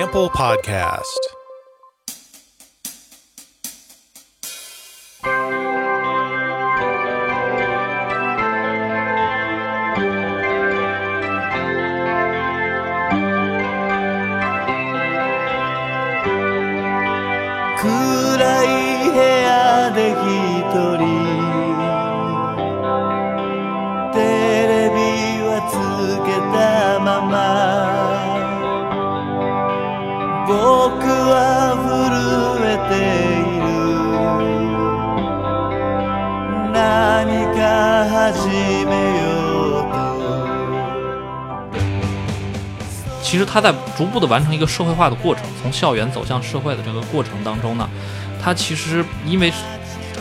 Ample Podcast. “其实他在逐步的完成一个社会化的过程，从校园走向社会的这个过程当中呢，他其实因为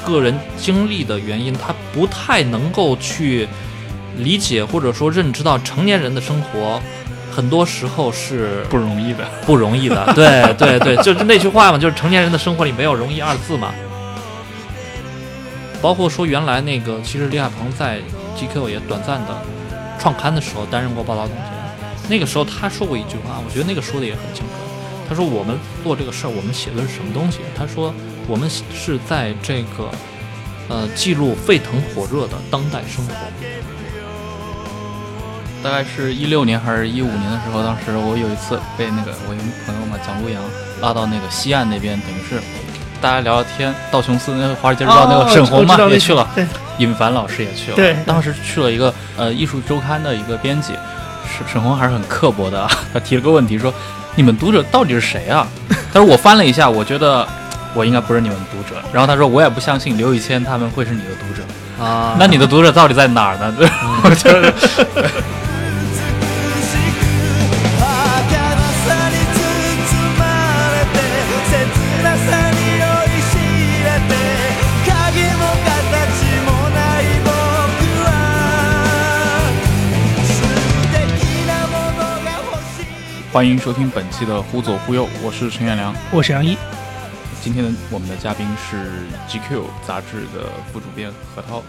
个人经历的原因，他不太能够去理解或者说认知到成年人的生活，很多时候是不容易的。不容易的。对对对，就是那句话嘛，就是成年人的生活里没有容易二字嘛。包括说原来那个，其实李海鹏在 GQ 也短暂的创刊的时候担任过报道总监。那个时候他说过一句话，我觉得那个说的也很清楚。他说我们做这个事儿，我们写的是什么东西？他说我们是在这个呃记录沸腾火热的当代生活。大概是一六年还是一五年的时候，当时我有一次被那个我一个朋友嘛蒋路阳拉到那个西岸那边，等于是大家聊聊天。道琼斯那个华尔街日报那哦个沈红嘛、也去了，尹凡老师也去了。对当时去了一个呃艺术周刊的一个编辑，沈沈红还是很刻薄的啊，他提了个问题说：“你们读者到底是谁啊？” 他说：“我翻了一下，我觉得我应该不是你们读者。”然后他说：“我也不相信刘宇谦他们会是你的读者。啊，那你的读者到底在哪儿呢？” 我觉得。欢迎收听本期的《忽左忽右》，我是陈彦良。我是杨一，今天的我们的嘉宾是 GQ 杂志的副主编何涛。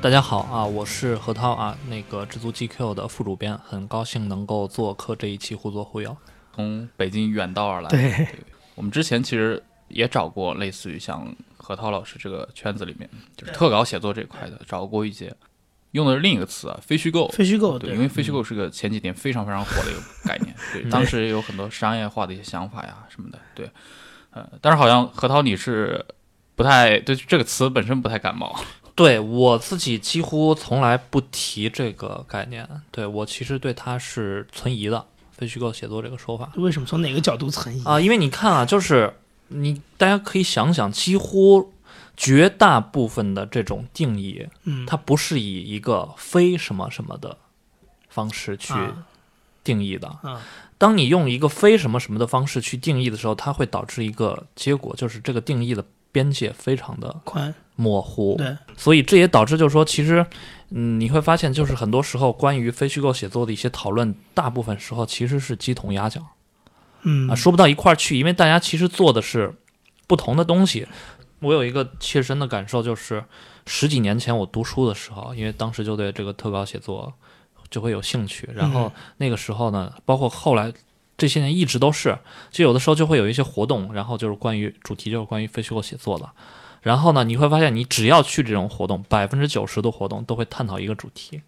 大家好啊，我是何涛啊，那个知足 GQ 的副主编，很高兴能够做客这一期忽左忽右。从北京远道而来。对我们之前其实也找过类似于像何涛老师这个圈子里面，就是特稿写作这块的，找过一些，用的是另一个词啊，非虚构。非虚构，对，因为非虚构是个前几年非常非常火的一个概念，对，当时也有很多商业化的一些想法呀什么的，对，呃，但是好像何涛你是不太对这个词本身不太感冒，对我自己几乎从来不提这个概念，对我其实对它是存疑的，非虚构写作这个说法为什么从哪个角度存疑？啊，因为你看啊，就是你大家可以想想，几乎绝大部分的这种定义，嗯，它不是以一个非什么什么的方式去啊定义的。啊当你用一个非什么什么的方式去定义的时候，它会导致一个结果，就是这个定义的边界非常的宽，模糊。对，所以这也导致就是说，其实，嗯，你会发现，就是很多时候关于非虚构写作的一些讨论，大部分时候其实是鸡同鸭讲嗯啊，说不到一块儿去，因为大家其实做的是不同的东西。我有一个切身的感受，就是十几年前我读书的时候，因为当时就对这个特稿写作就会有兴趣，然后那个时候呢，包括后来这些年一直都是，就有的时候就会有一些活动，然后就是关于主题就是关于非虚构写作的。然后呢，你会发现，你只要去这种活动，百分之九十的活动都会探讨一个主题：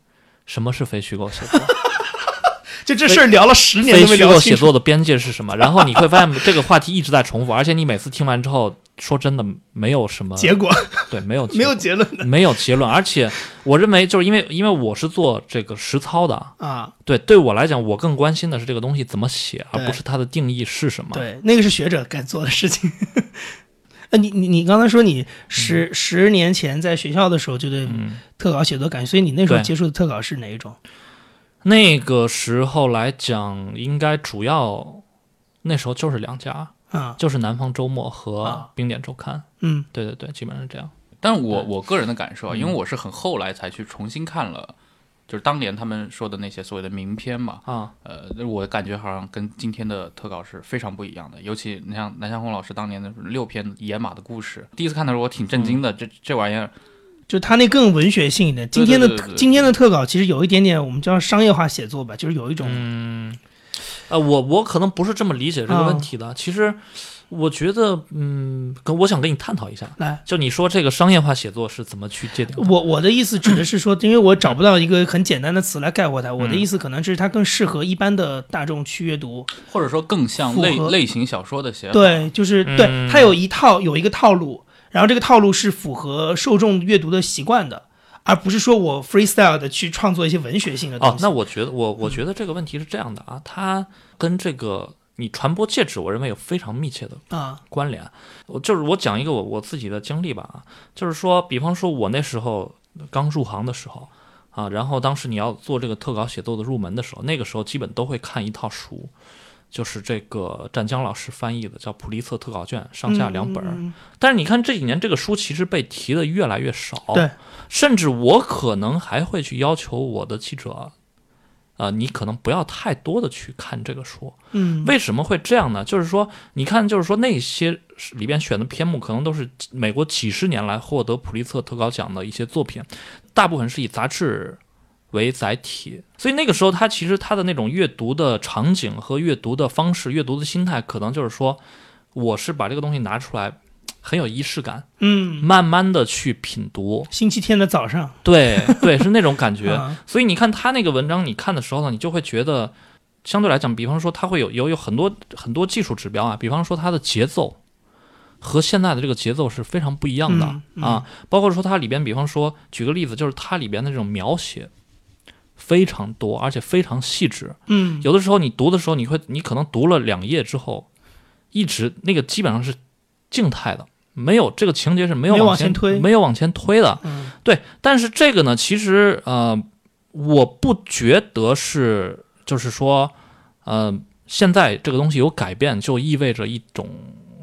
什么是非虚构写作？就这事儿聊了十年非都没虚构写聊清楚。作的边界是什么？然后你会发现这个话题一直在重复，而且你每次听完之后，说真的没有什么结果。对，没有结 没有结论的。没有结论，而且我认为就是因为因为我是做这个实操的，啊，对，对我来讲，我更关心的是这个东西怎么写，而不是它的定义是什么。对，那个是学者该做的事情。呃，你你你刚才说你十、十年前在学校的时候就对嗯，特稿写作感兴趣，所以你那时候接触的特稿是哪一种？那个时候来讲，应该主要那时候就是两家，啊，就是南方周末和啊冰点周刊。嗯对对对，基本上是这样。但我我个人的感受啊，嗯因为我是很后来才去重新看了，就是当年他们说的那些所谓的名篇嘛，啊，呃，我感觉好像跟今天的特稿是非常不一样的。尤其你像南向红老师当年的六篇《野马的故事》，第一次看的时候我挺震惊的，这这玩意儿就他那更文学性一点。今天的今天的特稿其实有一点点我们叫商业化写作吧，就是有一种、嗯，呃，我我可能不是这么理解这个问题的。其实，我觉得，嗯，跟我想跟你探讨一下，来。就你说这个商业化写作是怎么去界定？我我的意思指的是说，因为我找不到一个很简单的词来概括它。我嗯的意思可能是它更适合一般的大众去阅读。或者说更像类类型小说的写法。对，就是对嗯它有一套有一个套路，然后这个套路是符合受众阅读的习惯的，而不是说我 freestyle 的去创作一些文学性的东哦，西。那我觉得我我觉得这个问题是这样的啊，它跟这个你传播介质，我认为有非常密切的啊，关联。我就是我讲一个我我自己的经历吧啊，就是说，比方说我那时候刚入行的时候啊，然后当时你要做这个特稿写作的入门的时候，那个时候基本都会看一套书。就是这个湛江老师翻译的，叫《普利策特稿卷》，上下两本儿。嗯但是你看这几年这个书其实被提的越来越少，对，甚至我可能还会去要求我的记者，呃，你可能不要太多的去看这个书。嗯，为什么会这样呢？就是说，你看，就是说那些里边选的篇目，可能都是美国几十年来获得普利策特稿奖的一些作品，大部分是以杂志为载体，所以那个时候他其实他的那种阅读的场景和阅读的方式、阅读的心态，可能就是说，我是把这个东西拿出来，很有仪式感，嗯，慢慢的去品读，星期天的早上，对对，是那种感觉。啊。所以你看他那个文章，你看的时候呢，你就会觉得，相对来讲，比方说他会有有有很多很多技术指标啊，比方说它的节奏和现在的这个节奏是非常不一样的、嗯嗯。啊，包括说它里边，比方说举个例子，就是它里边的这种描写非常多，而且非常细致。嗯，有的时候你读的时候，你会你可能读了两页之后，一直那个基本上是静态的。没有这个情节是没有往前推没有往前推的，嗯对，但是这个呢，其实呃，我不觉得是，就是说，呃，现在这个东西有改变，就意味着一种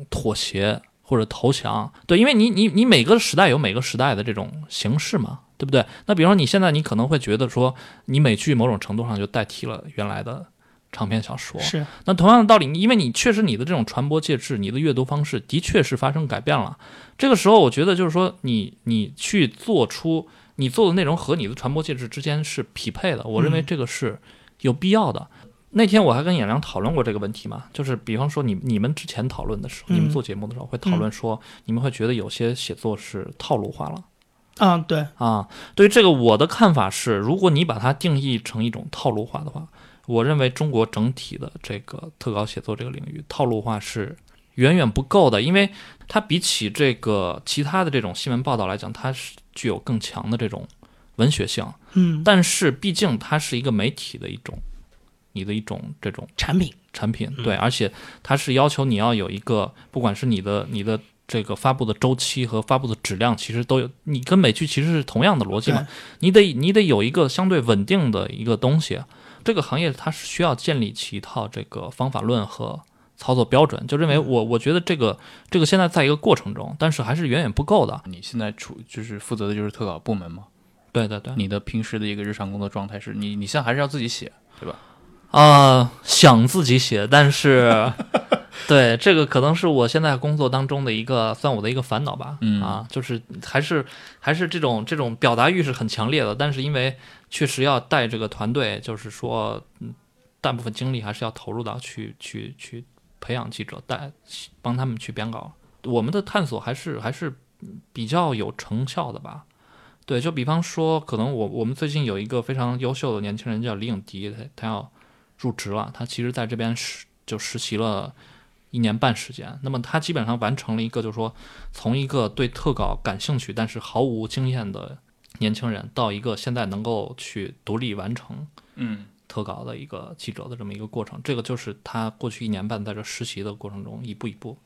妥协或者投降。对，因为你你你每个时代有每个时代的这种形式嘛，对不对？那比方说你现在你可能会觉得说，你美剧某种程度上就代替了原来的长篇小说，是，那同样的道理，因为你确实你的这种传播介质，你的阅读方式的确是发生改变了。这个时候，我觉得就是说你，你去做出你做的内容和你的传播介质之间是匹配的，我认为嗯这个是有必要的。那天我还跟演良讨论过这个问题嘛，就是比方说你你们之前讨论的时候，你们嗯做节目的时候会讨论说，你们会觉得有些写作是套路化了。啊，对，啊，对于这个我的看法是，如果你把它定义成一种套路化的话，我认为中国整体的这个特稿写作这个领域套路化是远远不够的，因为它比起这个其他的这种新闻报道来讲，它是具有更强的这种文学性，嗯，但是毕竟它是一个媒体的一种，你的一种这种产品，产品，对，而且它是要求你要有一个，不管是你的你的这个发布的周期和发布的质量，其实都有，你跟美剧其实是同样的逻辑嘛，你得你得有一个相对稳定的一个东西，这个行业它是需要建立起一套这个方法论和操作标准，就认为我我觉得这个这个现在在一个过程中，但是还是远远不够的，你现在处就是负责的就是特稿部门嘛？对对对，你的平时的一个日常工作状态是你你现在还是要自己写，对吧？啊、想自己写，但是，对这个可能是我现在工作当中的一个算我的一个烦恼吧。嗯啊，就是还是还是这种这种表达欲是很强烈的，但是因为确实要带这个团队，就是说，嗯，大部分精力还是要投入到去去去培养记者，带帮他们去编稿。我们的探索还是还是比较有成效的吧。对，就比方说，可能我我们最近有一个非常优秀的年轻人叫李颖迪，他他要入职了，他其实在这边实就实习了一年半时间。那么他基本上完成了一个，就是说从一个对特稿感兴趣但是毫无经验的年轻人，到一个现在能够去独立完成嗯，特稿的一个记者的这么一个过程。这个就是他过去一年半在这实习的过程中一步一步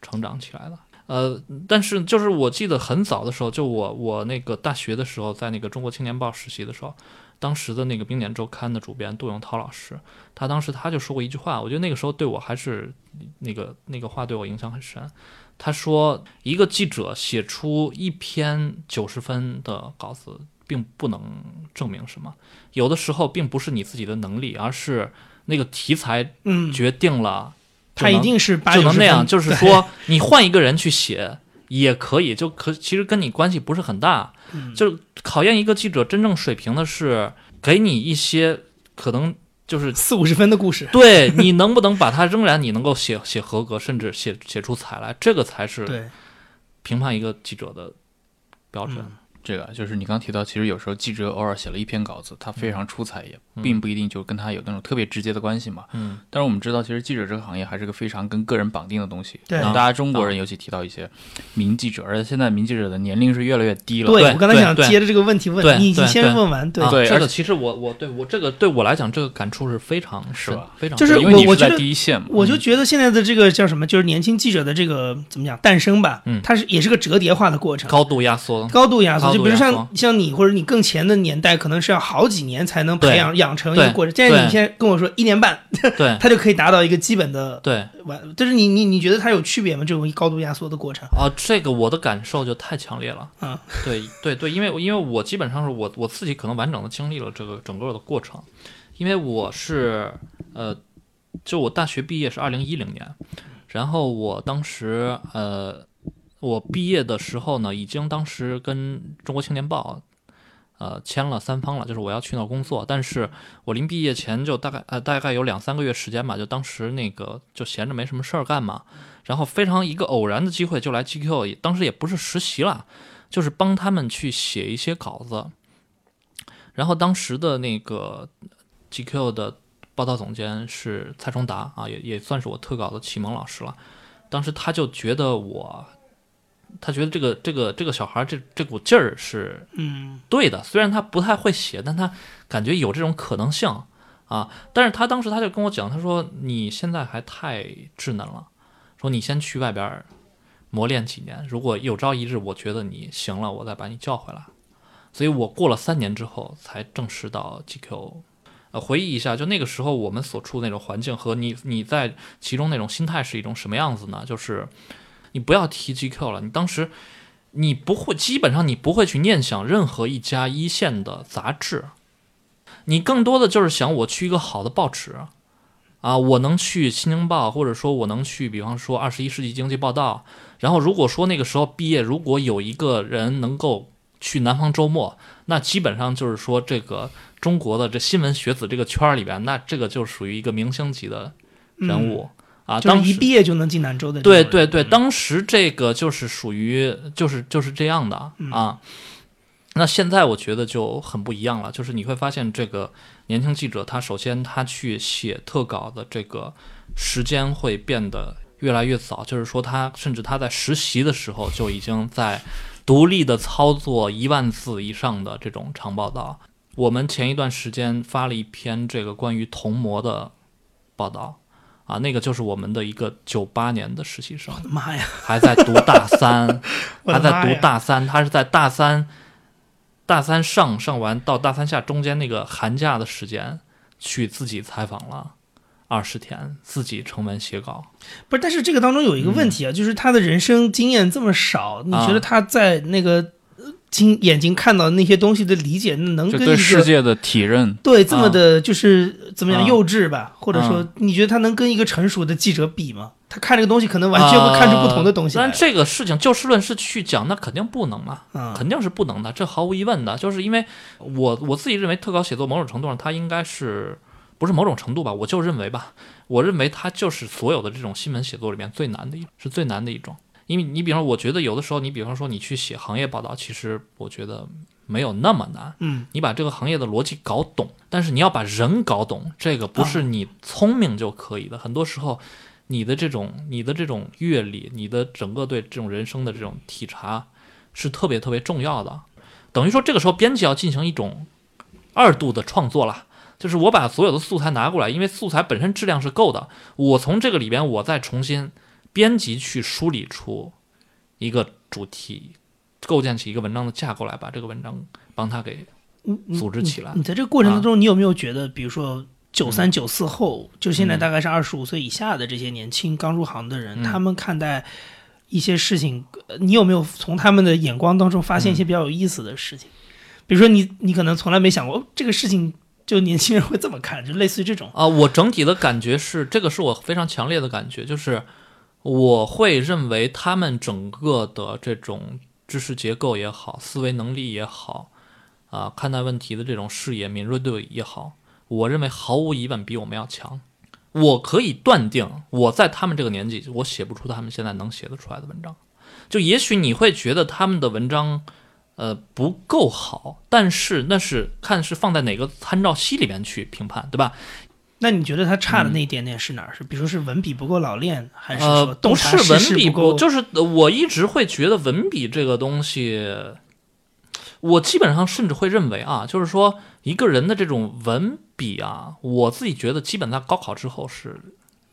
成长起来的。呃，但是就是我记得很早的时候，就我我那个大学的时候，在那个中国青年报实习的时候，当时的那个《冰点周刊》的主编杜永涛老师，他当时他就说过一句话，我觉得那个时候对我还是那个那个话对我影响很深。他说，一个记者写出一篇九十分的稿子，并不能证明什么，有的时候并不是你自己的能力，而是那个题材嗯，决定了他一定是八就能那样，就是说你换一个人去写，也可以，就可其实跟你关系不是很大。嗯就是考验一个记者真正水平的是给你一些可能就是四五十分的故事，对你能不能把它仍然你能够写写合格，甚至写写出彩来，这个才是，评判一个记者的标准。嗯这个就是你刚提到，其实有时候记者偶尔写了一篇稿子，他非常出彩，也嗯并不一定就跟他有那种特别直接的关系嘛。嗯，但是我们知道，其实记者这个行业还是个非常跟个人绑定的东西。对然后大家中国啊人尤其提到一些名记者，而且现在名记者的年龄是越来越低了。对对我刚才想接着这个问题问你，你对先问完，对啊，对而这个其实我我对我这个对我来讲，这个感触是非常是吧非常就是因为你是在第一线嘛。我就觉得现在的这个叫什么，就是年轻记者的这个怎么讲诞生吧，嗯它是也是个折叠化的过程，高度压缩。高度压缩，高就比如像像你或者你更前的年代，可能是要好几年才能培养养成一个过程。现在你对现在跟我说一年半，对 它就可以达到一个基本的对完。但是你你你觉得它有区别吗？这种高度压缩的过程？啊，这个我的感受就太强烈了。嗯，对对对，因为因为我基本上是我我自己可能完整的经历了这个整个的过程，因为我是呃，就我大学毕业是二零一零年，然后我当时呃，我毕业的时候呢，已经当时跟中国青年报。呃，签了三方了，就是我要去那儿工作，但是我临毕业前就大概呃大概有两三个月时间吧，就当时那个就闲着没什么事儿干嘛，然后非常一个偶然的机会就来 GQ，当时也不是实习了，就是帮他们去写一些稿子。然后当时的那个 GQ 的报道总监是蔡崇达啊，也也算是我特稿的启蒙老师了。当时他就觉得我，他觉得这个这个这个小孩儿这这股劲儿是嗯对的，虽然他不太会写，但他感觉有这种可能性啊。但是他当时他就跟我讲，他说你现在还太稚嫩了，说你先去外边儿磨练几年，如果有朝一日我觉得你行了，我再把你叫回来。所以我过了三年之后才正式到 GQ。呃，回忆一下，就那个时候我们所处的那种环境和你你在其中那种心态是一种什么样子呢？就是你不要提 GQ 了，你当时你不会，基本上你不会去念想任何一家一线的杂志，你更多的就是想我去一个好的报纸，啊，我能去《新京报》，或者说我能去，比方说《二十一世纪经济报道》。然后如果说那个时候毕业，如果有一个人能够去《南方周末》，那基本上就是说这个中国的这新闻学子这个圈儿里边，那这个就属于一个明星级的人物、就是一毕业就能进南州的。对对对，当时这个就是属于就是就是这样的嗯啊。那现在我觉得就很不一样了，就是你会发现这个年轻记者，他首先他去写特稿的这个时间会变得越来越早，就是说他甚至他在实习的时候就已经在独立的操作一万字以上的这种长报道。我们前一段时间发了一篇这个关于童模的报道，啊，那个就是我们的一个九八年的实习生，妈呀，还在读大三，还在读！大三，他是在大三，大三上上完到大三下中间那个寒假的时间，去自己采访了二十天，自己成文写稿。不是，但是这个当中有一个问题啊，就是他的人生经验这么少，你觉得他在那个呃经眼睛看到的那些东西的理解，能跟对跟世界的体认，对这么的，就是怎么样啊幼稚吧？或者说，你觉得他能跟一个成熟的记者比吗？他看这个东西，可能完全会看出不同的东西来但。这个事情就事论事去讲，那肯定不能嘛。啊，肯定是不能的，这毫无疑问的。就是因为我我自己认为特稿写作某种程度上，它应该是不是某种程度吧？我就认为吧，我认为它就是所有的这种新闻写作里面最难的一，是最难的一种。因为你比方说，我觉得有的时候，你比方说你去写行业报道，其实我觉得没有那么难。嗯，你把这个行业的逻辑搞懂，但是你要把人搞懂，这个不是你聪明就可以的。很多时候，你的这种、你的这种阅历，你的整个对这种人生的这种体察，是特别特别重要的。等于说，这个时候编辑要进行一种二度的创作了，就是我把所有的素材拿过来，因为素材本身质量是够的，我从这个里边我再重新编辑去梳理出一个主题，构建起一个文章的架构来，把这个文章帮他给组织起来你。在这个过程当中，你有没有觉得，比如说九三九四后，就现在大概是二十五岁以下的这些年轻刚入行的人，嗯他们看待一些事情，呃你有没有从他们的眼光当中发现一些比较有意思的事情？比如说你，你可能从来没想过、哦、这个事情，就年轻人会这么看，就类似于这种。啊、我整体的感觉是，这个是我非常强烈的感觉，就是我会认为他们整个的这种知识结构也好，思维能力也好，啊，看待问题的这种视野敏锐度也好，我认为毫无疑问比我们要强。我可以断定，我在他们这个年纪，我写不出他们现在能写得出来的文章。就也许你会觉得他们的文章，呃，不够好，但是那是看是放在哪个参照系里面去评判，对吧？那你觉得他差的那一点点是哪儿？是比如说是文笔不够老练，还是呃说，洞不是文笔不够？就是呃我一直会觉得文笔这个东西，我基本上甚至会认为啊，就是说一个人的这种文笔啊，我自己觉得基本在高考之后是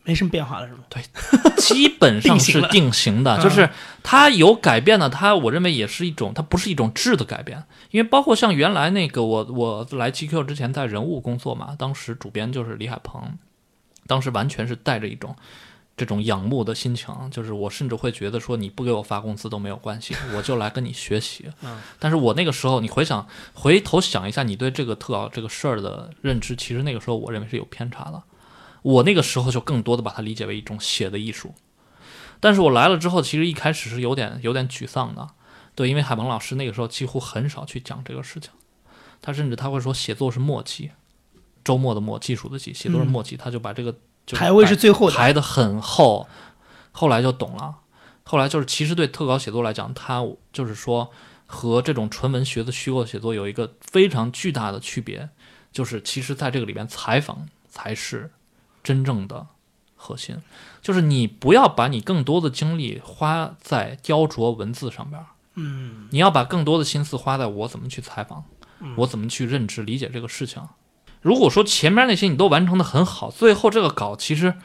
没什么变化了，是吗？基本上是定型的，嗯就是它有改变的，它我认为也是一种，它不是一种质的改变，因为包括像原来那个我我来 GQ 之前在人物工作嘛，当时主编就是李海鹏，当时完全是带着一种这种仰慕的心情，就是我甚至会觉得说你不给我发工资都没有关系，我就来跟你学习。嗯但是我那个时候，你回想回头想一下，你对这个特稿这个事儿的认知，其实那个时候我认为是有偏差的。我那个时候就更多的把它理解为一种写的艺术，但是我来了之后，其实一开始是有点有点沮丧的，对，因为海鹏老师那个时候几乎很少去讲这个事情，他甚至他会说写作是默契，周末的默，技术的技，写作是默契，他就把这个就排位是最后的，排的很厚，后来就懂了。后来就是，其实对特稿写作来讲，它就是说和这种纯文学的虚构写作有一个非常巨大的区别，就是其实在这个里边，采访才是真正的核心。就是你不要把你更多的精力花在雕琢文字上边，嗯，你要把更多的心思花在我怎么去采访，嗯我怎么去认知理解这个事情。如果说前面那些你都完成的很好，最后这个稿其实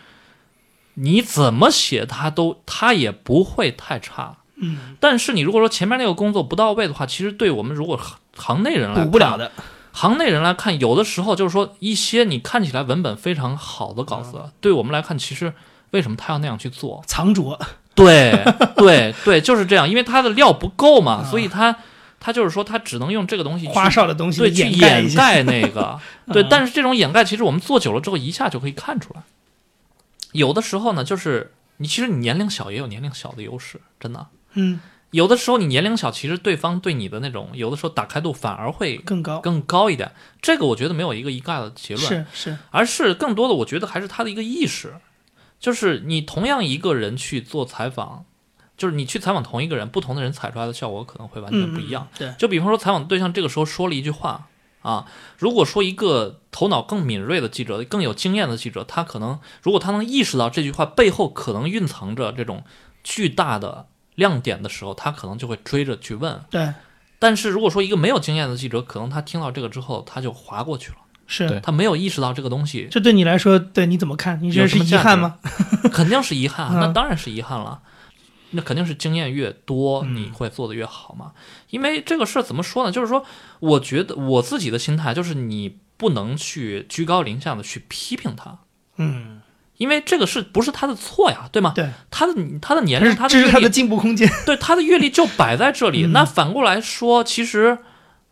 你怎么写它都它也不会太差。嗯，但是你如果说前面那个工作不到位的话，其实对我们如果行行内人来看补不了的。行内人来看，有的时候就是说一些你看起来文本非常好的稿子，对我们来看，其实为什么他要那样去做？藏拙，对对对，就是这样，因为他的料不够嘛，啊。所以他他就是说他只能用这个东西花哨的东西对去掩盖那个。对嗯，但是这种掩盖其实我们做久了之后一下就可以看出来。有的时候呢，就是你其实你年龄小也有年龄小的优势，真的。嗯，有的时候你年龄小，其实对方对你的那种有的时候打开度反而会更高。更高一点。这个我觉得没有一个一概的结论，是是，而是更多的我觉得还是他的一个意识，就是你同样一个人去做采访，就是你去采访同一个人，不同的人采出来的效果可能会完全不一样。嗯。对，就比方说，采访对象这个时候说了一句话啊，如果说一个头脑更敏锐的记者、更有经验的记者，他可能如果他能意识到这句话背后可能蕴藏着这种巨大的亮点的时候，他可能就会追着去问。对，但是如果说一个没有经验的记者，可能他听到这个之后，他就划过去了，是。他没有意识到这个东西这对你来说，对你怎么看？你觉得是遗憾吗？肯定是遗憾，嗯那当然是遗憾了。那肯定是经验越多，嗯你会做得越好嘛。因为这个事儿怎么说呢？就是说，我觉得我自己的心态就是，你不能去居高临下的去批评他，嗯，因为这个是不是他的错呀，对吗？对，他的他的年龄，他的这是他的，进步空间。对他的阅历就摆在这里。嗯那反过来说，其实，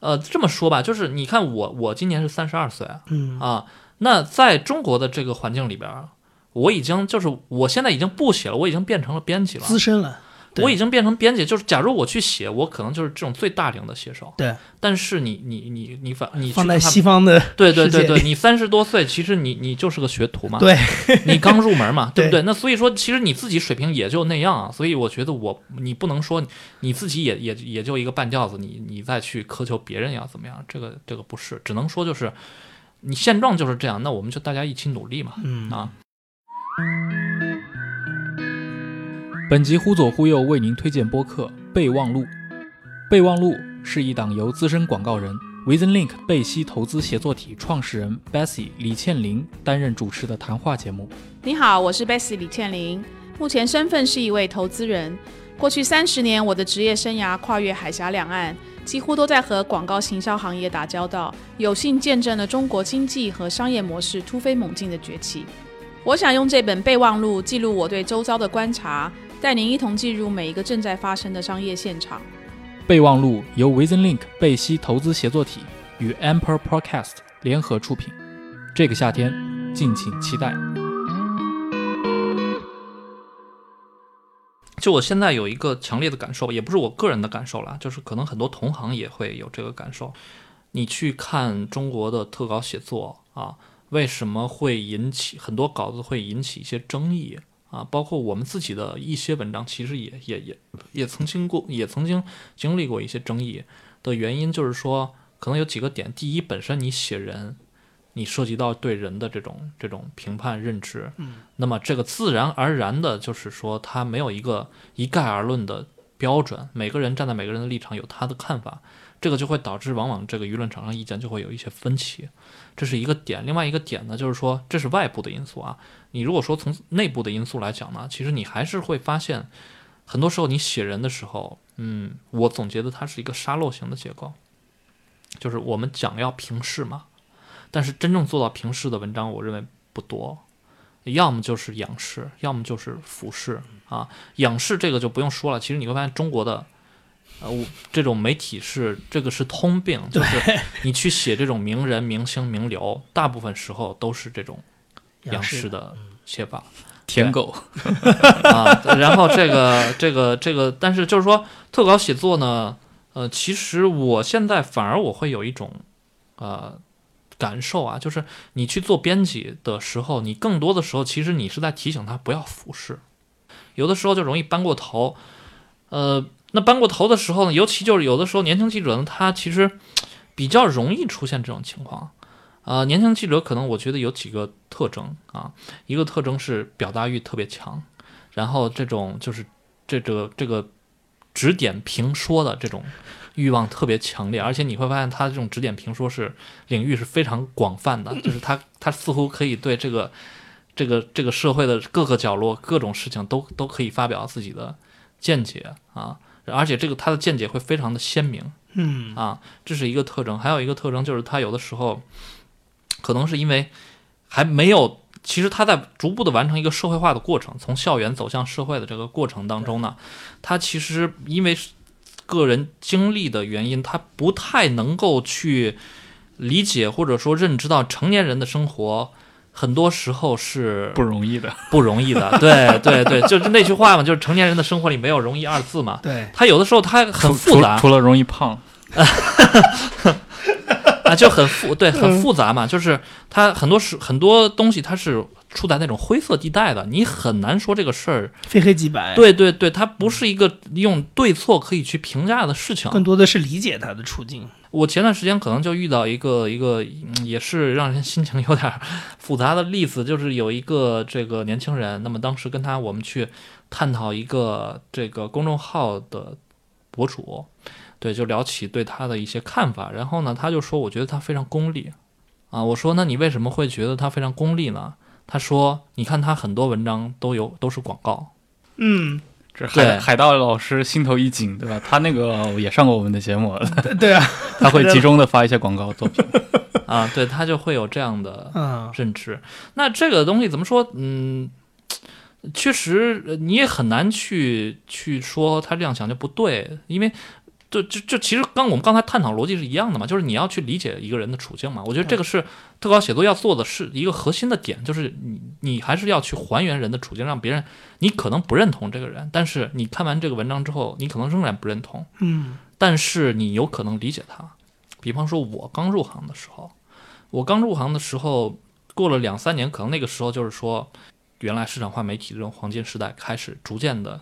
呃，这么说吧，就是你看我，我今年是三十二岁啊，嗯啊，那在中国的这个环境里边，我已经就是我现在已经不写了，我已经变成了编辑了。资深了。对。我已经变成编辑，就是假如我去写，我可能就是这种最大龄的写手。对，但是你你你你反你去放在看西方的对对对对，你三十多岁，其实你你就是个学徒嘛，对，你刚入门嘛，对不对？对？那所以说，其实你自己水平也就那样啊。所以我觉得我你不能说你自己也也也就一个半吊子，你你再去苛求别人要怎么样，这个这个不是，只能说就是你现状就是这样，那我们就大家一起努力嘛，嗯。啊。本集忽左忽右为您推荐播客《备忘录》。备忘录是一档由资深广告人 VisionLink 贝西投资协作体创始人 Bessie 李倩玲担任主持的谈话节目。你好，我是 Bessie 李倩玲，目前身份是一位投资人。过去三十年，我的职业生涯跨越海峡两岸，几乎都在和广告行销行业打交道，有幸见证了中国经济和商业模式突飞猛进的崛起。我想用这本备忘录记录我对周遭的观察，带您一同进入每一个正在发生的商业现场。备忘录由 VisionLink 贝西投资协作体与 Amper Podcast 联合出品。这个夏天，敬请期待。就我现在有一个强烈的感受，也不是我个人的感受啦，就是可能很多同行也会有这个感受。你去看中国的特稿写作啊，为什么会引起很多稿子会引起一些争议啊？包括我们自己的一些文章，其实也也也也曾经过，也曾经经历过一些争议的原因，就是说可能有几个点。第一，本身你写人，你涉及到对人的这种这种评判认知，嗯，那么这个自然而然的就是说，它没有一个一概而论的标准，每个人站在每个人的立场有他的看法。这个就会导致往往这个舆论场上意见就会有一些分歧，这是一个点。另外一个点呢，就是说这是外部的因素啊。你如果说从内部的因素来讲呢，其实你还是会发现，很多时候你写人的时候，嗯，我总结的它是一个沙漏型的结构，就是我们讲要平视嘛，但是真正做到平视的文章，我认为不多，要么就是仰视，要么就是俯视啊。仰视这个就不用说了，其实你会发现中国的。呃，我这种媒体是这个是通病，就是你去写这种名人、明星、名流，大部分时候都是这种仰视的写法舔狗，啊。然后这个这个这个，但是就是说特稿写作呢，呃，其实我现在反而我会有一种呃感受啊，就是你去做编辑的时候，你更多的时候其实你是在提醒他不要俯视，有的时候就容易搬过头，呃。那搬过头的时候呢，尤其就是有的时候年轻记者呢，他其实比较容易出现这种情况。啊，年轻记者可能我觉得有几个特征啊，一个特征是表达欲特别强，然后这种就是这个这个指点评说的这种欲望特别强烈，而且你会发现他这种指点评说是领域是非常广泛的，就是他他似乎可以对这个这个这个社会的各个角落各种事情都都可以发表自己的见解啊。而且这个他的见解会非常的鲜明，嗯啊，这是一个特征。还有一个特征就是他有的时候，可能是因为还没有，其实他在逐步的完成一个社会化的过程，从校园走向社会的这个过程当中呢，他其实因为个人经历的原因，他不太能够去理解或者说认知到成年人的生活。很多时候是不容易的，不容易的，对对对，就是那句话嘛，就是成年人的生活里没有容易二字嘛。对，他有的时候他很复杂，除了容易胖，啊，就很复对，很复杂嘛，就是它很多是很多东西它是处在那种灰色地带的，你很难说这个事儿非黑即白。，对对对，它不是一个用对错可以去评价的事情。更多的是理解他的处境。我前段时间可能就遇到一个一个，嗯也是让人 心情有点复杂的例子，就是有一个这个年轻人，那么当时跟他我们去探讨一个这个公众号的博主，对，就聊起对他的一些看法，然后呢，他就说，我觉得他非常功利，啊，我说，那你为什么会觉得他非常功利呢？他说，你看他很多文章都有都是广告，嗯，这海海盗老师心头一紧，对吧？他那个也上过我们的节目，对对啊，他会集中的发一些广告作品。啊，对他就会有这样的嗯，认知。那这个东西怎么说？嗯，确实呃你也很难去去说他这样想就不对，因为就就就其实刚我们刚才探讨逻辑是一样的嘛，就是你要去理解一个人的处境嘛。我觉得这个是特稿写作要做的是一个核心的点，就是你你还是要去还原人的处境，让别人你可能不认同这个人，但是你看完这个文章之后，你可能仍然不认同，嗯，但是你有可能理解他。比方说，我刚入行的时候，我刚入行的时候，过了两三年，可能那个时候就是说，原来市场化媒体这种黄金时代开始逐渐的，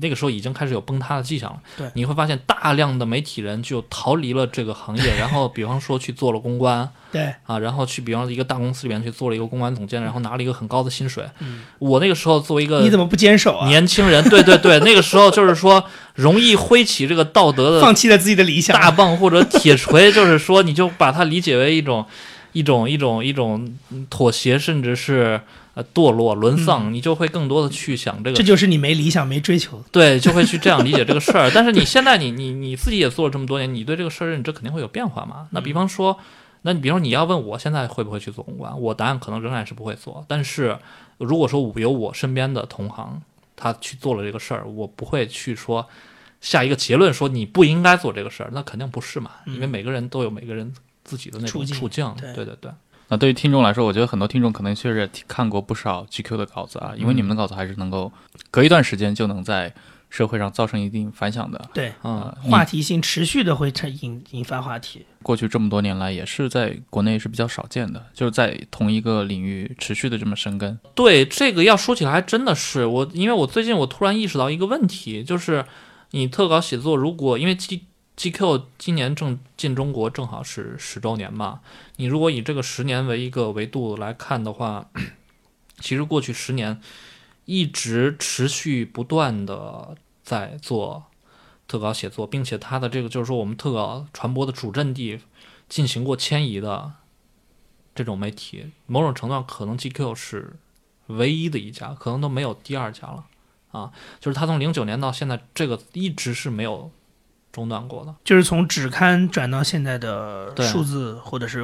那个时候已经开始有崩塌的迹象了。对你会发现大量的媒体人就逃离了这个行业，然后比方说去做了公关 对，啊，然后去比方说一个大公司里面去做了一个公关总监，然后拿了一个很高的薪水。嗯我那个时候作为一个你怎么不坚守啊？年轻人，对对对，那个时候就是说容易挥起这个道德的放弃了自己的理想，大棒或者铁锤，就是说，你就把它理解为一种一种一种一种妥协，甚至是呃堕落沦丧，你就会更多的去想这个这就是你没理想、没追求。对，就会去这样理解这个事儿。但是你现在你你你自己也做了这么多年，你对这个事儿认知肯定会有变化嘛？那比方说，那你比方说你要问我现在会不会去做公关，我答案可能仍然是不会做。但是如果说我有我身边的同行，他去做了这个事儿，我不会去说下一个结论说你不应该做这个事儿，那肯定不是嘛？因为每个人都有每个人自己的那种处境处境，对对对对。那对于听众来说，我觉得很多听众可能确实看过不少 GQ 的稿子啊，因为你们的稿子还是能够隔一段时间就能在社会上造成一定反响的。对，嗯，话题性持续的会产引引发话题。过去这么多年来，也是在国内是比较少见的，就是在同一个领域持续的这么生根。对这个要说起来，还真的是我，因为我最近我突然意识到一个问题，就是你特稿写作，如果因为 G GQ 今年正进中国，正好是十周年嘛，你如果以这个十年为一个维度来看的话，其实过去十年一直持续不断的在做特稿写作，并且它的这个就是说我们特稿传播的主阵地进行过迁移的这种媒体，某种程度上可能 GQ 是唯一的一家，可能都没有第二家了啊。就是它从零九年到现在，这个一直是没有中断过的。就是从纸刊转到现在的数字或者是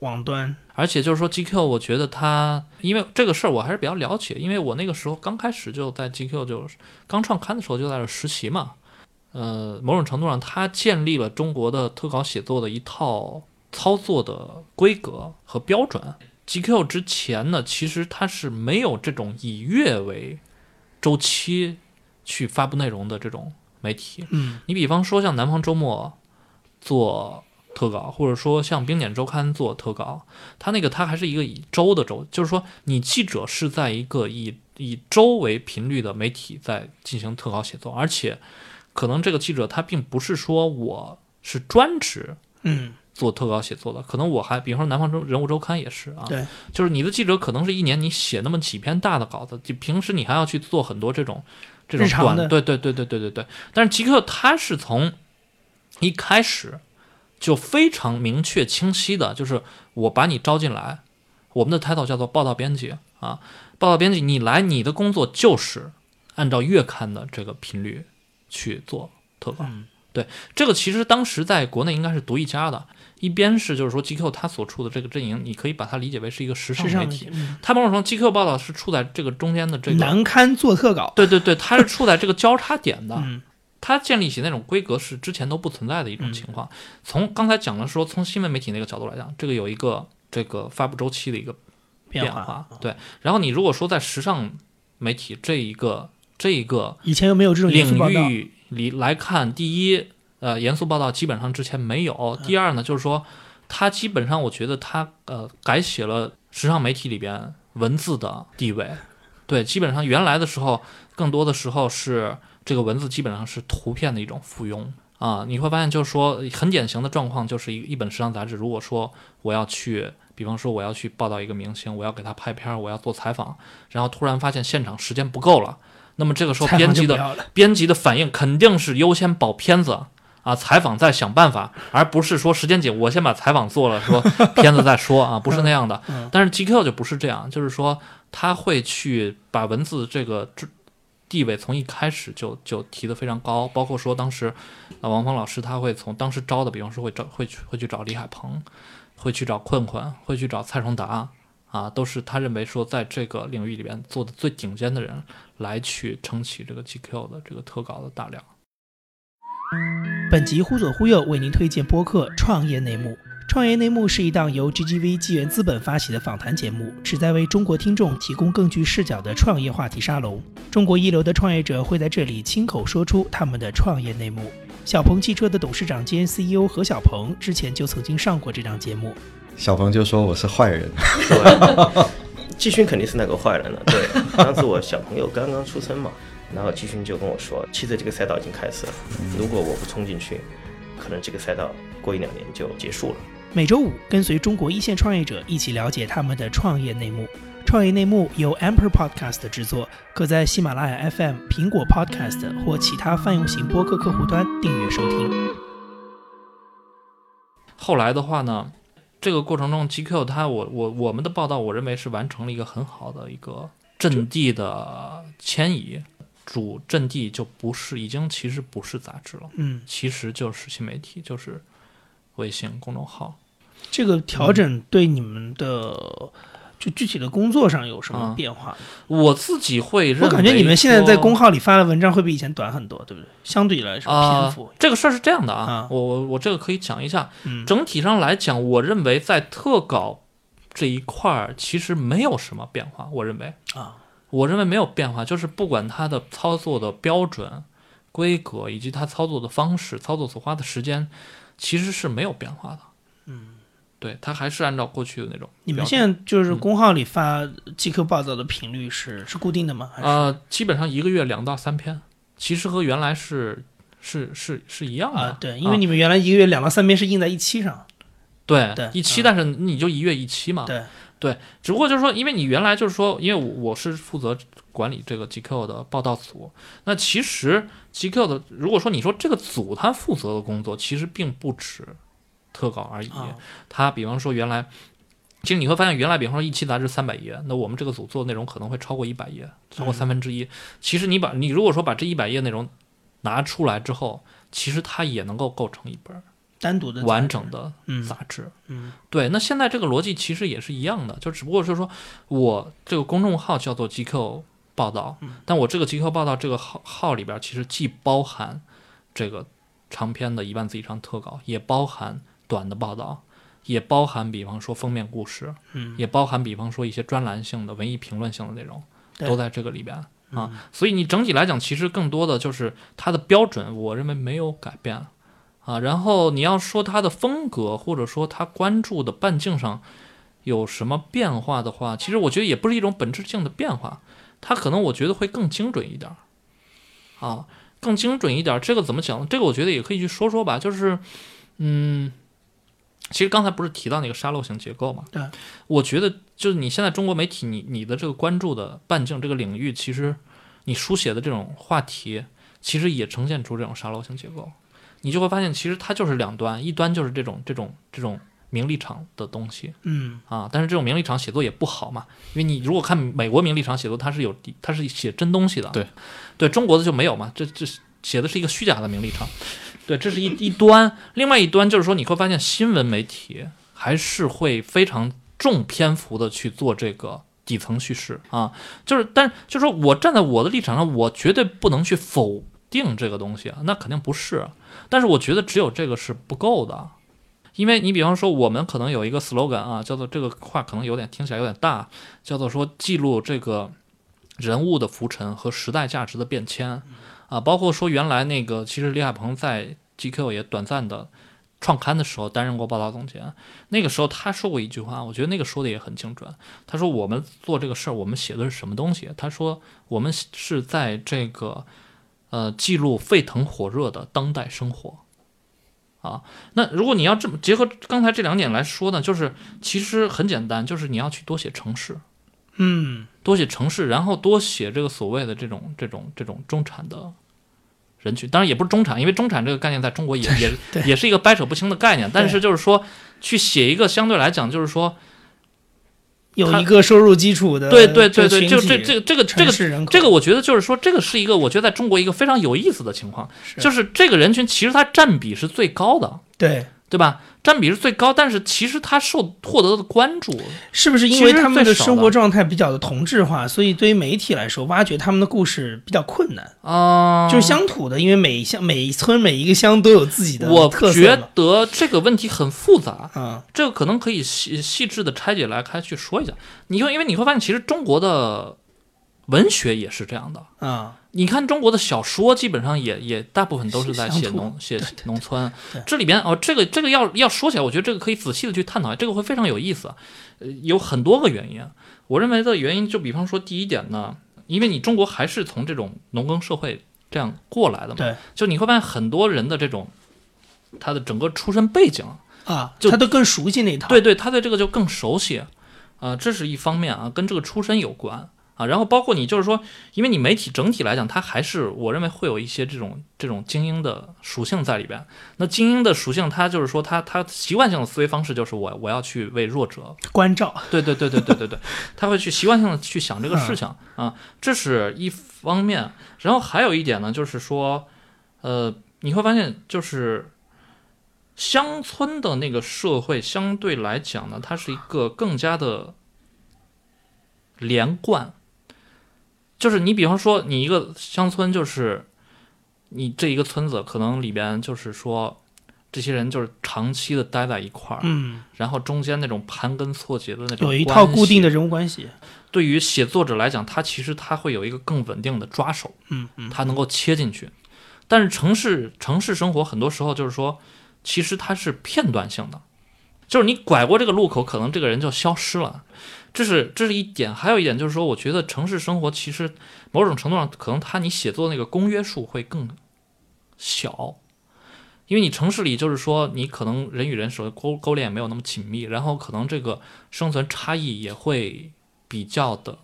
网端，而且就是说 GQ，我觉得它，因为这个事儿我还是比较了解，因为我那个时候刚开始就在 GQ 就是刚创刊的时候就在这实习嘛，呃，某种程度上它建立了中国的特稿写作的一套操作的规格和标准。GQ 之前呢，其实它是没有这种以月为周期去发布内容的这种媒体，嗯，你比方说像南方周末做特稿，或者说像冰点周刊做特稿，它那个它还是一个以周的周，就是说你记者是在一个以以周为频率的媒体在进行特稿写作，而且可能这个记者他并不是说我是专职嗯，做特稿写作的，可能我还比方说南方周人物周刊也是啊，对，就是你的记者可能是一年你写那么几篇大的稿子，就平时你还要去做很多这种这种短，对对对对对对对。但是极客他是从一开始就非常明确清晰的，就是我把你招进来，我们的 title 叫做报道编辑啊，报道编辑你来，你的工作就是按照月刊的这个频率去做特稿。嗯对，这个其实当时在国内应该是独一家的。一边是就是说 GQ 它所处的这个阵营，你可以把它理解为是一个时尚时媒体，嗯它某种程度 GQ 报道是处在这个中间的这个，难堪做特稿，对对对，它是处在这个交叉点的。嗯它建立起那种规格是之前都不存在的一种情况。从刚才讲了说，从新闻媒体那个角度来讲，这个有一个这个发布周期的一个变变化。对。然后你如果说在时尚媒体这一个这一个以前又没有这种领，域里来看，第一，呃，严肃报道基本上之前没有；嗯第二呢，就是说，他基本上我觉得他呃改写了时尚媒体里边文字的地位。对，基本上原来的时候，更多的时候是这个文字基本上是图片的一种附庸啊。你会发现，就是说很典型的状况，就是一一本时尚杂志，如果说我要去，比方说我要去报道一个明星，我要给他拍片儿，我要做采访，然后突然发现现场时间不够了，那么这个时候编辑的。编辑的反应肯定是优先保片子啊，采访再想办法，而不是说时间紧，我先把采访做了，说 片子再说啊，不是那样的。嗯但是 GQ 就不是这样，就是说他会去把文字这个地位从一开始就就提得非常高，包括说当时啊王峰老师他会从当时招的，比方说会找会去会去找李海鹏，会去找困困，会去找蔡崇达。啊，都是他认为说在这个领域里边做的最顶尖的人来去撑起这个 GQ 的这个特稿的大梁。本集忽左忽右为您推荐播客《创业内幕》。《创业内幕》是一档由 GGV 纪元资本发起的访谈节目，旨在为中国听众提供更具视角的创业话题沙龙。中国一流的创业者会在这里亲口说出他们的创业内幕。小鹏汽车的董事长兼 CEO 何小鹏之前就曾经上过这档节目。小鹏就说我是坏人，对，季勋肯定是那个坏人了。对，当时我小朋友刚刚出生嘛，然后季勋就跟我说，其实这个赛道已经开始了，如果我不冲进去，可能这个赛道过一两年就结束了。每周五，跟随中国一线创业者一起了解他们的创业内幕。创业内幕由 Amper Podcast 制作，可在喜马拉雅 FM、苹果 Podcast 或其他泛用型播客客户端订阅收听。后来的话呢，这个过程中，GQ 它我我我们的报道，我认为是完成了一个很好的一个阵地的迁移，主阵地就不是已经其实不是杂志了，嗯，其实就是新媒体，就是微信公众号。这个调整对你们的就具体的工作上有什么啊变化？我自己会认为我感觉你们现在在公号里发的文章会比以前短很多，对不对？相对来说啊、篇幅，这个事儿是这样的啊，啊我我我这个可以讲一下。嗯，整体上来讲，我认为在特稿这一块儿其实没有什么变化。我认为啊，我认为没有变化，就是不管它的操作的标准规格以及它操作的方式、操作所花的时间，其实是没有变化的。嗯，对，它还是按照过去的那种。你们现在就是公号里发 GQ 报道的频率是是固定的吗？还是呃，基本上一个月两到三篇，其实和原来是是是是一样的。啊，对，因为你们原来一个月两到三篇是印在一期上，对对一期，嗯但是你就一月一期嘛。对，对，只不过就是说，因为你原来就是说，因为我我是负责管理这个 GQ 的报道组，那其实 GQ 的，如果说你说这个组他负责的工作，其实并不止特稿而已。啊它比方说原来，其实你会发现，原来比方说一期杂志三百页，那我们这个组做的内容可能会超过一百页，超过三分之一。其实你把你如果说把这一百页内容拿出来之后，其实它也能够构成一本单独的完整的嗯。杂志。嗯。对，那现在这个逻辑其实也是一样的，就只不过是说我这个公众号叫做 GQ 报道，嗯。但我这个 GQ 报道这个号号里边其实既包含这个长篇的一万字以上特稿，也包含短的报道，也包含比方说封面故事，嗯。也包含比方说一些专栏性的文艺评论性的内容，都在这个里边。嗯。啊，所以你整体来讲，其实更多的就是它的标准，我认为没有改变啊。然后你要说他的风格，或者说他关注的半径上有什么变化的话，其实我觉得也不是一种本质性的变化，他可能我觉得会更精准一点儿啊，更精准一点儿。这个怎么讲？这个我觉得也可以去说说吧，就是嗯。其实刚才不是提到那个沙漏型结构嘛？对，我觉得就是你现在中国媒体，你你的这个关注的半径这个领域，其实你书写的这种话题，其实也呈现出这种沙漏型结构。你就会发现，其实它就是两端，一端就是这种这种这种名利场的东西嗯。啊，但是这种名利场写作也不好嘛，因为你如果看美国名利场写作，它是有它是写真东西的，对，对中国的就没有嘛，这这写的是一个虚假的名利场，对，这是一一端，另外一端就是说你会发现新闻媒体还是会非常重篇幅的去做这个底层叙事啊，就是但就是说我站在我的立场上，我绝对不能去否定这个东西啊，那肯定不是，但是我觉得只有这个是不够的。因为你比方说，我们可能有一个 slogan 啊，叫做这个话可能有点听起来有点大，叫做说记录这个人物的浮沉和时代价值的变迁啊，包括说原来那个其实李海鹏在 GQ 也短暂的创刊的时候担任过报道总监，那个时候他说过一句话，我觉得那个说的也很精准。他说我们做这个事儿，我们写的是什么东西？他说我们是在这个呃记录沸腾火热的当代生活。啊，那如果你要这么结合刚才这两点来说呢，就是其实很简单，就是你要去多写城市，嗯。多写城市，然后多写这个所谓的这种这种这种中产的人群，当然也不是中产，因为中产这个概念在中国也也也是一个掰扯不清的概念，但是就是说去写一个相对来讲，就是说有一个收入基础的对对对对，就这这个这个这个这个，我觉得就是说，这个是一个我觉得在中国一个非常有意思的情况，是就是这个人群其实它占比是最高的，对，对吧？占比是最高，但是其实它受获得的关注，是不是因为他们的生活状态比较的同质化，所以对于媒体来说，挖掘他们的故事比较困难？啊、就是乡土的，因为每一乡、每一村、每一个乡都有自己的我觉。得这个问题很复杂，啊，这个可能可以细细致的拆解来开去说一下。你会因为你会发现，其实中国的文学也是这样的。啊，你看中国的小说，基本上也也大部分都是在写农写农村。这里边哦，这个这个要要说起来，我觉得这个可以仔细的去探讨，这个会非常有意思。呃，有很多个原因。我认为的原因，就比方说第一点呢，因为你中国还是从这种农耕社会这样过来的嘛，对就你会发现很多人的这种他的整个出身背景，啊，就他都更熟悉那一套。对对，他对这个就更熟悉，啊、这是一方面啊，跟这个出身有关啊。然后包括你就是说，因为你媒体整体来讲，它还是我认为会有一些这种这种精英的属性在里边。那精英的属性，它就是说它它习惯性的思维方式就是我我要去为弱者，关照，对对对对对对对，他会去习惯性的去想这个事情啊，这是一方面。然后还有一点呢，就是说，呃，你会发现就是。乡村的那个社会相对来讲呢，它是一个更加的连贯，就是你比方说你一个乡村，就是你这一个村子可能里边就是说这些人就是长期的待在一块儿，嗯，然后中间那种盘根错节的那种有一套固定的，人物关系。对于写作者来讲，他其实他会有一个更稳定的抓手，嗯嗯，他能够切进去。但是城市城市生活很多时候就是说，其实它是片段性的，就是你拐过这个路口，可能这个人就消失了。这是这是一点，还有一点就是说，我觉得城市生活其实某种程度上，可能它你写作那个公约数会更小，因为你城市里就是说，你可能人与人手勾勾连没有那么紧密，然后可能这个生存差异也会比较的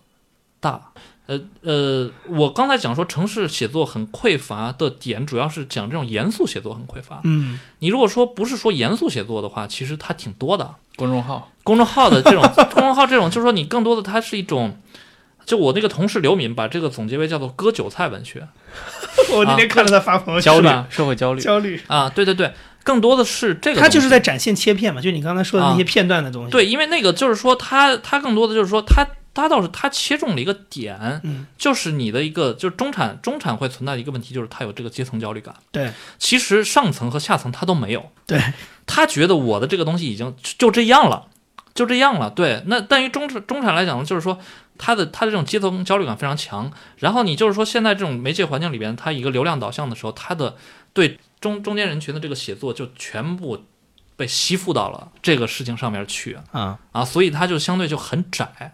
大。呃呃，我刚才讲说城市写作很匮乏的点，主要是讲这种严肃写作很匮乏。嗯你如果说不是说严肃写作的话，其实它挺多的。公众号，公众号的这种公众号这种，就是说你更多的它是一种，就我那个同事刘敏把这个总结为叫做割韭菜文学 我那天看了他发朋友圈，焦虑是吧，社会焦虑。焦虑，啊，对对对，更多的是这个，他就是在展现切片嘛，就你刚才说的那些啊片段的东西。，对，因为那个就是说他他更多的就是说他他倒是他切中了一个点，嗯，就是你的一个就是中产中产会存在的一个问题，就是他有这个阶层焦虑感。对其实上层和下层他都没有，对，他觉得我的这个东西已经就这样了，就这样了。对，那但于中产中产来讲呢，就是说他的他的这种阶层焦虑感非常强。然后你就是说现在这种媒介环境里边，他一个流量导向的时候，他的对中中间人群的这个写作就全部被吸附到了这个事情上面去啊，啊，所以它就相对就很窄。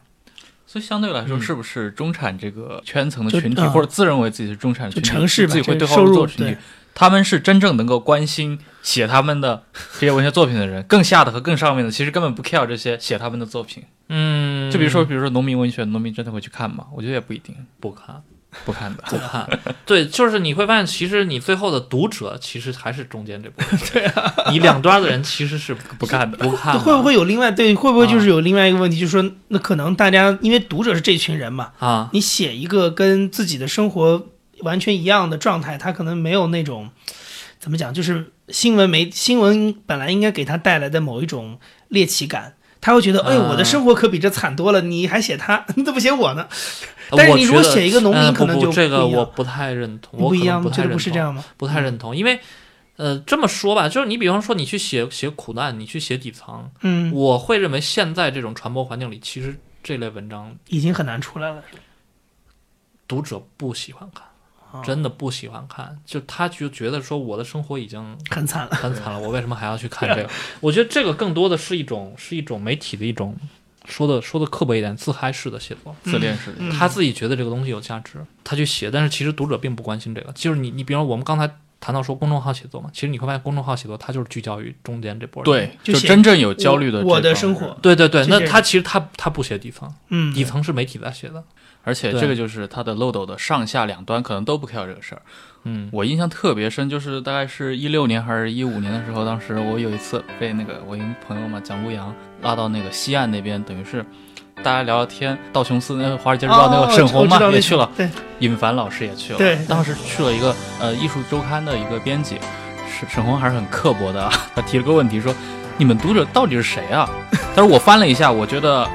所以相对来说，嗯是不是中产这个圈层的群体，嗯或者自认为自己是中产群体，城市自己会对号入入座的群体，他们是真正能够关心写他们的这些文学作品的人，更下的和更上面的，其实根本不 care 这些写他们的作品。嗯，就比如说，比如说农民文学，农民真的会去看吗？我觉得也不一定，不看不看的。不看，对，就是你会发现，其实你最后的读者其实还是中间这部分。对啊，你两端的人其实是不看的不看的，会不会有另外对？会不会啊就是有另外一个问题，就是说，那可能大家因为读者是这群人嘛，啊？你写一个跟自己的生活完全一样的状态，他可能没有那种怎么讲，就是新闻没新闻本来应该给他带来的某一种猎奇感。他会觉得，哎，啊我的生活可比这惨多了，你还写他，你怎么写我呢？但是你如果写一个农民呃可能就这个我不太认同，我不一样觉得不是这样吗？不太认同，因为呃这么说吧，就是你比方说你去写写苦难，你去写底层，嗯，我会认为现在这种传播环境里，其实这类文章已经很难出来了，读者不喜欢看，哦真的不喜欢看，就他就觉得说我的生活已经很惨了。很惨了，我为什么还要去看这个？我觉得这个更多的是一种是一种媒体的一种说的说的刻薄一点，自嗨式的写作。自恋式的。嗯他自己觉得这个东西有价值，他去写，但是其实读者并不关心这个。就是你你比方说我们刚才谈到说公众号写作嘛，其实你会发现公众号写作它就是聚焦于中间这波人。对，就真正有焦虑的我的生活，对对对，那他其实他他不写底层，嗯，底层是媒体在写的。而且这个就是它的漏斗的上下两端可能都不 care 这个事儿。嗯我印象特别深，就是大概是一六年还是一五年的时候，当时我有一次被那个我一个朋友嘛蒋璐阳拉到那个西岸那边，等于是大家聊聊天。道琼斯那个《华尔街日报》那哦个沈红嘛、也去了，对，尹凡老师也去了。对当时去了一个呃艺术周刊的一个编辑，沈沈红还是很刻薄的啊，他提了个问题说：“你们读者到底是谁啊？”但是我翻了一下，我觉得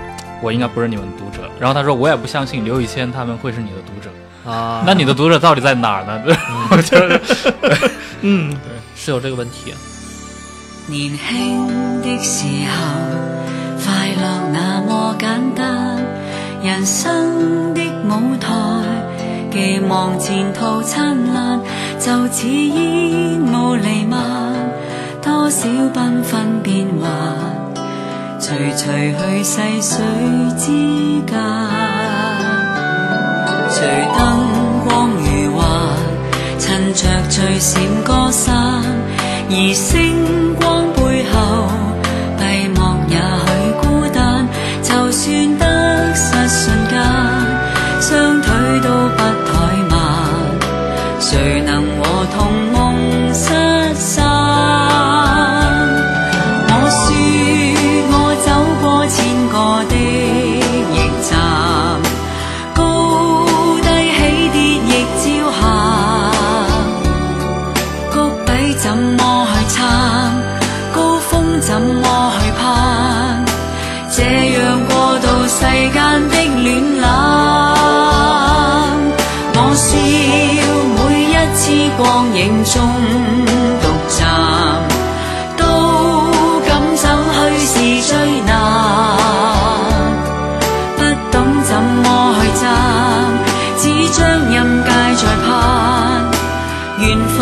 我应该不是你们读者。然后他说我也不相信刘宇谦他们会是你的读者。啊，那你的读者到底在哪儿呢？我觉得嗯，是有这个问题。年輕的時候，快樂那麼簡單，人生的舞台，寄望前途燦爛，就似煙霧彌漫，多少繽紛變幻，徐徐去细水之间，随灯光如幻，趁着最闪歌散，而星光背后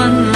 one